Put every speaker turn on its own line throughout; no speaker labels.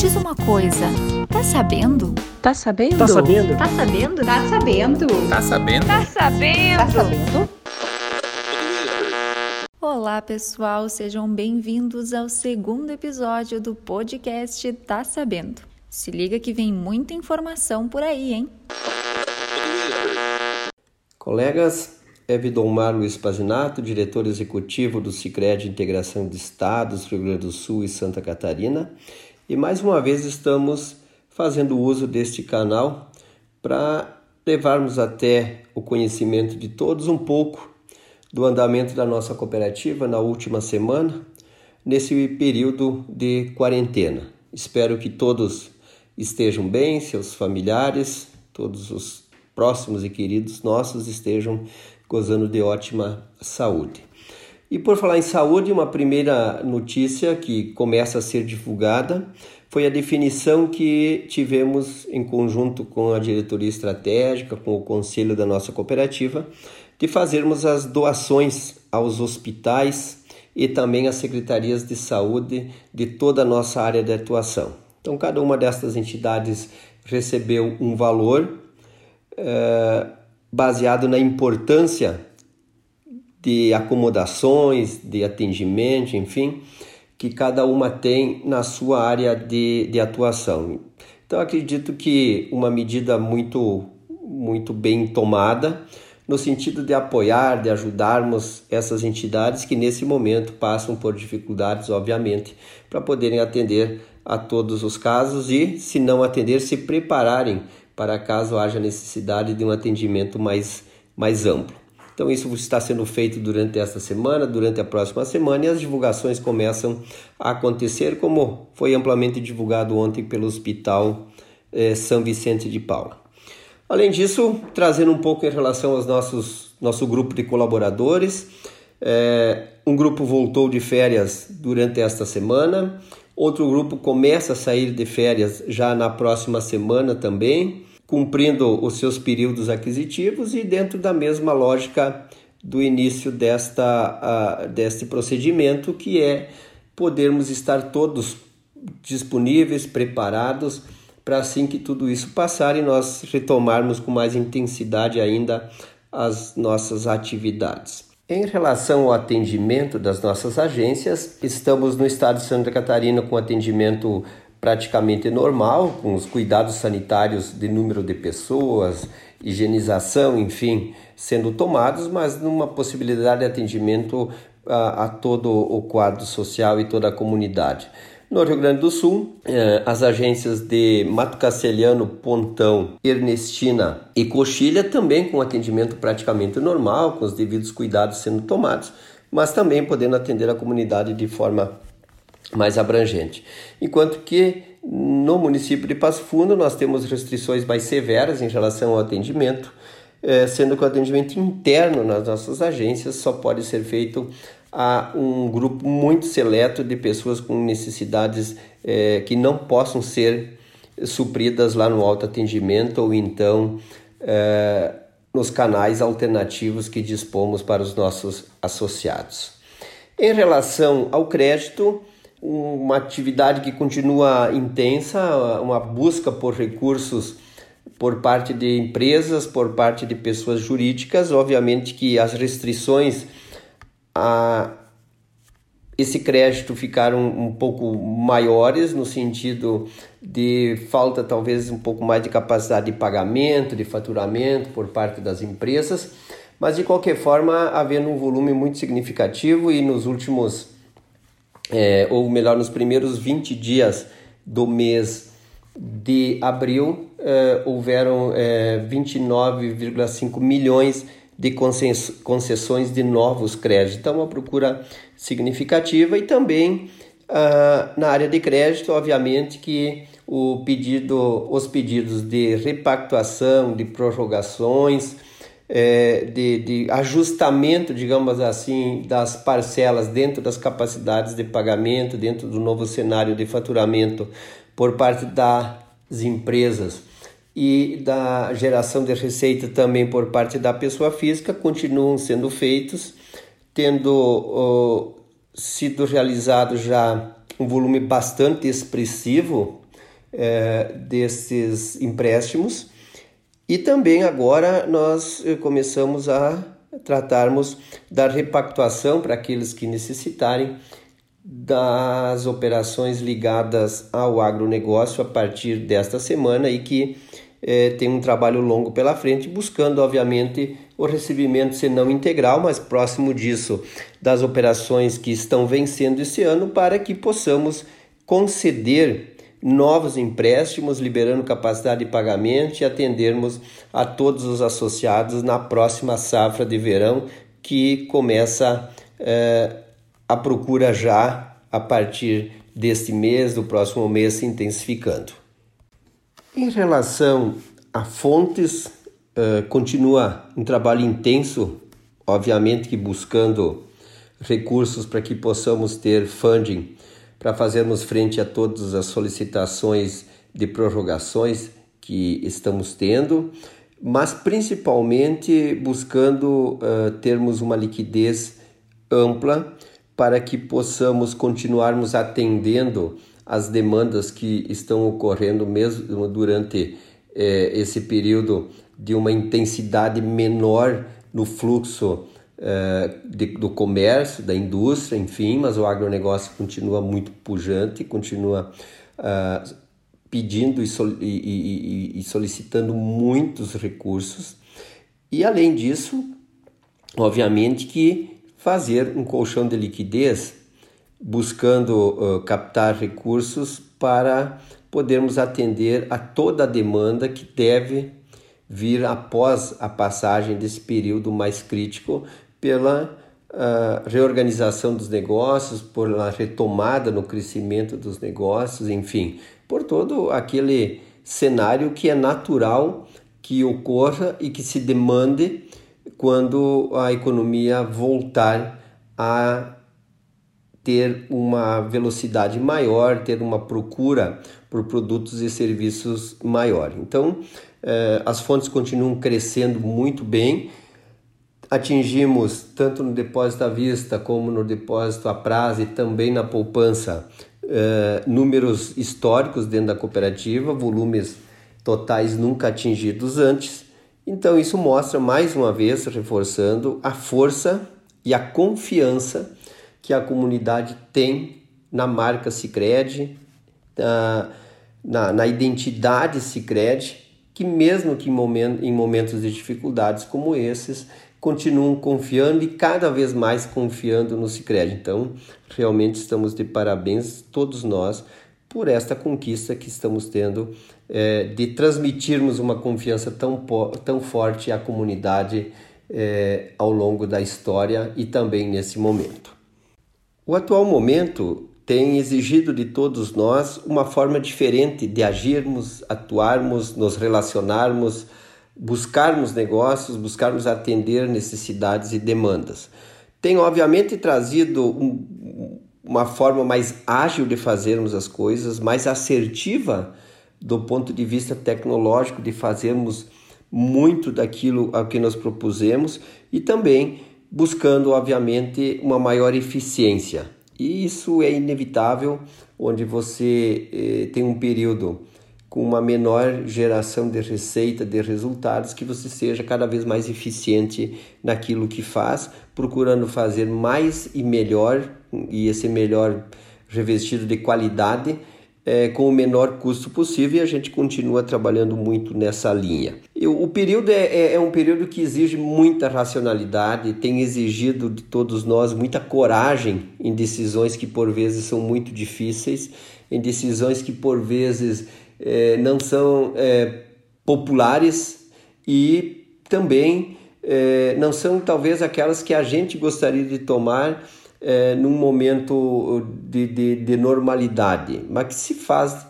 diz uma coisa, tá sabendo?
Tá sabendo?
Tá sabendo?
Tá sabendo? Tá sabendo?
Tá sabendo?
Tá sabendo?
Tá sabendo?
Olá, pessoal, sejam bem-vindos ao segundo episódio do podcast Tá Sabendo. Se liga que vem muita informação por aí, hein?
Colegas, é Vidomar Luiz Pazinato, diretor executivo do Sicredi Integração de Estados, Rio Grande do Sul e Santa Catarina, e mais uma vez estamos fazendo uso deste canal para levarmos até o conhecimento de todos um pouco do andamento da nossa cooperativa na última semana, nesse período de quarentena. Espero que todos estejam bem, seus familiares, todos os próximos e queridos nossos estejam gozando de ótima saúde. E por falar em saúde, uma primeira notícia que começa a ser divulgada foi a definição que tivemos em conjunto com a diretoria estratégica, com o conselho da nossa cooperativa, de fazermos as doações aos hospitais e também às secretarias de saúde de toda a nossa área de atuação. Então, cada uma destas entidades recebeu um valor é, baseado na importância de acomodações, de atendimento, enfim, que cada uma tem na sua área de, de atuação. Então, acredito que uma medida muito, muito bem tomada, no sentido de apoiar, de ajudarmos essas entidades que nesse momento passam por dificuldades, obviamente, para poderem atender a todos os casos e, se não atender, se prepararem para caso haja necessidade de um atendimento mais, mais amplo. Então, isso está sendo feito durante esta semana, durante a próxima semana, e as divulgações começam a acontecer, como foi amplamente divulgado ontem pelo Hospital eh, São Vicente de Paula. Além disso, trazendo um pouco em relação aos nossos nosso grupo de colaboradores, é, um grupo voltou de férias durante esta semana, outro grupo começa a sair de férias já na próxima semana também, cumprindo os seus períodos aquisitivos e dentro da mesma lógica do início desta, uh, deste procedimento, que é podermos estar todos disponíveis, preparados para assim que tudo isso passar e nós retomarmos com mais intensidade ainda as nossas atividades. Em relação ao atendimento das nossas agências, estamos no estado de Santa Catarina com atendimento praticamente normal, com os cuidados sanitários de número de pessoas, higienização, enfim, sendo tomados, mas numa possibilidade de atendimento a, a todo o quadro social e toda a comunidade. No Rio Grande do Sul, eh, as agências de Mato Castelhano, Pontão, Ernestina e Coxilha também com atendimento praticamente normal, com os devidos cuidados sendo tomados, mas também podendo atender a comunidade de forma mais abrangente. Enquanto que no município de Passo Fundo nós temos restrições mais severas em relação ao atendimento, eh, sendo que o atendimento interno nas nossas agências só pode ser feito a um grupo muito seleto de pessoas com necessidades é, que não possam ser supridas lá no autoatendimento ou então é, nos canais alternativos que dispomos para os nossos associados. Em relação ao crédito, uma atividade que continua intensa, uma busca por recursos por parte de empresas, por parte de pessoas jurídicas, obviamente que as restrições a esse crédito ficaram um pouco maiores no sentido de falta talvez um pouco mais de capacidade de pagamento, de faturamento por parte das empresas, mas de qualquer forma havendo um volume muito significativo e nos últimos, é, ou melhor, nos primeiros 20 dias do mês de abril, é, houveram é, 29,5 milhões de concessões de novos créditos. Então, uma procura significativa e também uh, na área de crédito, obviamente que o pedido, os pedidos de repactuação, de prorrogações, é, de, de, ajustamento, digamos assim, das parcelas dentro das capacidades de pagamento, dentro do novo cenário de faturamento por parte das empresas e da geração de receita também por parte da pessoa física continuam sendo feitos, tendo sido realizado já um volume bastante expressivo é, desses empréstimos e também agora nós eh, começamos a tratarmos da repactuação para aqueles que necessitarem das operações ligadas ao agronegócio a partir desta semana e que eh, tem um trabalho longo pela frente, buscando, obviamente, o recebimento, se não integral, mas próximo disso, das operações que estão vencendo esse ano, para que possamos conceder novos empréstimos, liberando capacidade de pagamento e atendermos a todos os associados na próxima safra de verão, que começa eh, a procura já a partir deste mês, do próximo mês, se intensificando. Em relação a fontes, uh, continua um trabalho intenso, obviamente que buscando recursos para que possamos ter funding para fazermos frente a todas as solicitações de prorrogações que estamos tendo, mas principalmente buscando uh, termos uma liquidez ampla para que possamos continuarmos atendendo as demandas que estão ocorrendo mesmo durante é, esse período de uma intensidade menor no fluxo de, do comércio, da indústria, enfim, mas o agronegócio continua muito pujante, continua uh, pedindo e, e, e, e solicitando muitos recursos. E além disso, obviamente que fazer um colchão de liquidez buscando uh, captar recursos para podermos atender a toda a demanda que deve vir após a passagem desse período mais crítico pela uh, reorganização dos negócios, pela retomada no crescimento dos negócios, enfim, por todo aquele cenário que é natural que ocorra e que se demande quando a economia voltar a ter uma velocidade maior, ter uma procura por produtos e serviços maior. Então, eh, as fontes continuam crescendo muito bem. Atingimos, tanto no depósito à vista como no depósito a prazo e também na poupança, eh, números históricos dentro da cooperativa, volumes totais nunca atingidos antes. Então, isso mostra mais uma vez, reforçando a força e a confiança que a comunidade tem na marca Sicredi, na, na, na identidade Sicredi, que mesmo que em, momento, em momentos de dificuldades como esses, continuam confiando e cada vez mais confiando no Sicredi. Então, realmente estamos de parabéns todos nós por esta conquista que estamos tendo é, de transmitirmos uma confiança tão, tão forte à comunidade é, ao longo da história e também nesse momento. O atual momento tem exigido de todos nós uma forma diferente de agirmos, atuarmos, nos relacionarmos, buscarmos negócios, buscarmos atender necessidades e demandas. Tem, obviamente, trazido um, uma forma mais ágil de fazermos as coisas, mais assertiva do ponto de vista tecnológico, de fazermos muito daquilo a que nós propusemos e também buscando, obviamente, uma maior eficiência. E isso é inevitável, onde você eh, tem um período com uma menor geração de receita, de resultados, que você seja cada vez mais eficiente naquilo que faz, procurando fazer mais e melhor, e esse melhor revestido de qualidade, é, com o menor custo possível e a gente continua trabalhando muito nessa linha. E o período é, é, é, um período que exige muita racionalidade, tem exigido de todos nós muita coragem em decisões que por vezes são muito difíceis, em decisões que por vezes é, não são é, populares e também é, não são talvez aquelas que a gente gostaria de tomar num momento de, de, de, normalidade, mas que se faz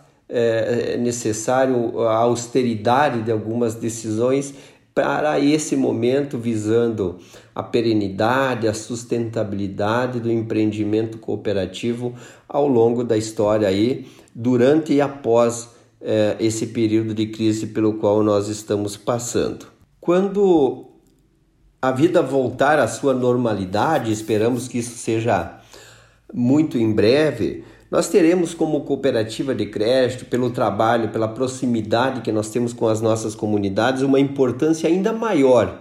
necessário a austeridade de algumas decisões para esse momento, visando a perenidade, a sustentabilidade do empreendimento cooperativo ao longo da história aí, durante e após é, esse período de crise pelo qual nós estamos passando. Quando a vida voltar à sua normalidade, esperamos que isso seja muito em breve, nós teremos como cooperativa de crédito, pelo trabalho, pela proximidade que nós temos com as nossas comunidades, uma importância ainda maior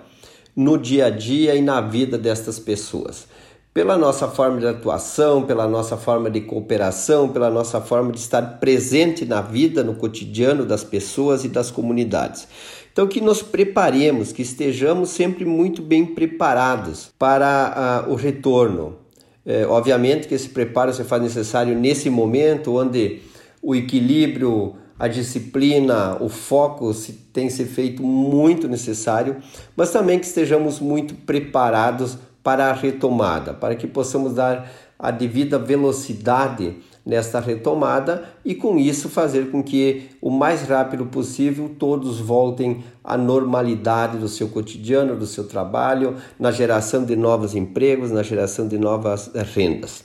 no dia a dia e na vida destas pessoas. Pela nossa forma de atuação, pela nossa forma de cooperação, pela nossa forma de estar presente na vida, no cotidiano das pessoas e das comunidades. Então, que nos preparemos, que estejamos sempre muito bem preparados para uh, o retorno, é, obviamente que esse preparo se faz necessário nesse momento onde o equilíbrio, a disciplina, o foco se, tem se feito muito necessário, mas também que estejamos muito preparados para a retomada, para que possamos dar a devida velocidade nesta retomada e com isso fazer com que o mais rápido possível todos voltem à normalidade do seu cotidiano, do seu trabalho, na geração de novos empregos, na geração de novas rendas.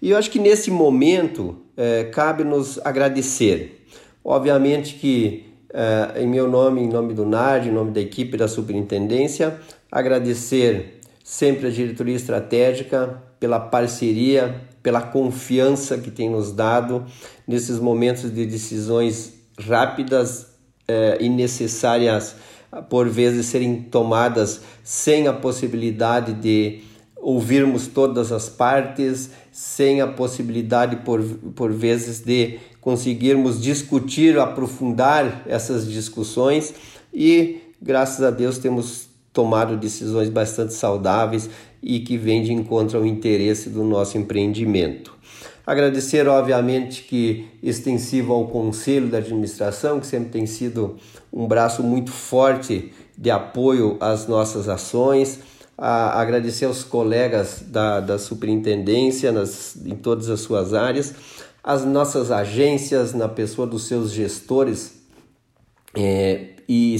E eu acho que nesse momento é, cabe nos agradecer. Obviamente que é, em meu nome, em nome do NARD, em nome da equipe da superintendência, agradecer sempre a diretoria estratégica pela parceria, pela confiança que tem nos dado nesses momentos de decisões rápidas eh, e necessárias, por vezes, serem tomadas sem a possibilidade de ouvirmos todas as partes, sem a possibilidade, por, por vezes, de conseguirmos discutir, aprofundar essas discussões. E, graças a Deus, temos tomado decisões bastante saudáveis e que vem de encontro ao interesse do nosso empreendimento. Agradecer, obviamente, que extensivo ao Conselho da Administração, que sempre tem sido um braço muito forte de apoio às nossas ações. A agradecer aos colegas da, da superintendência nas, em todas as suas áreas, as nossas agências, na pessoa dos seus gestores, é, e,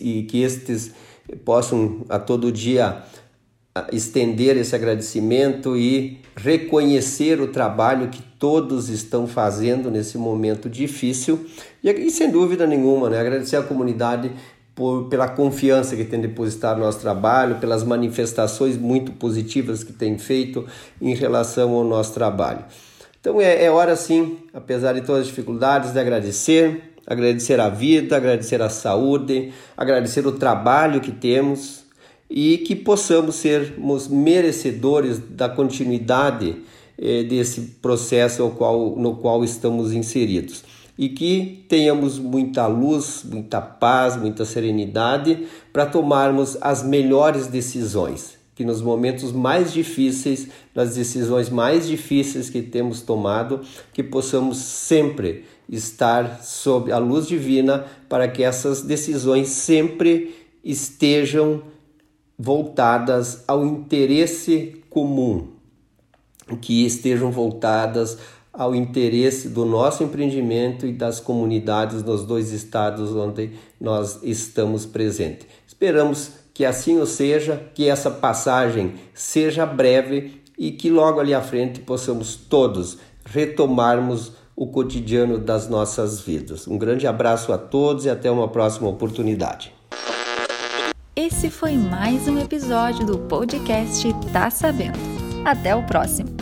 e que estes possam a todo dia estender esse agradecimento e reconhecer o trabalho que todos estão fazendo nesse momento difícil e, e sem dúvida nenhuma, né, agradecer à comunidade por, pela confiança que tem depositado no nosso trabalho, pelas manifestações muito positivas que tem feito em relação ao nosso trabalho. Então é, é hora sim, apesar de todas as dificuldades, de agradecer, agradecer a vida, agradecer a saúde, agradecer o trabalho que temos e que possamos sermos merecedores da continuidade eh, desse processo qual, no qual estamos inseridos. E que tenhamos muita luz, muita paz, muita serenidade para tomarmos as melhores decisões. Que nos momentos mais difíceis, nas decisões mais difíceis que temos tomado, que possamos sempre estar sob a luz divina para que essas decisões sempre estejam voltadas ao interesse comum, que estejam voltadas ao interesse do nosso empreendimento e das comunidades nos dois estados onde nós estamos presentes. Esperamos que assim o seja, que essa passagem seja breve e que logo ali à frente possamos todos retomarmos o cotidiano das nossas vidas. Um grande abraço a todos e até uma próxima oportunidade.
Esse foi mais um episódio do podcast Tá Sabendo. Até o próximo!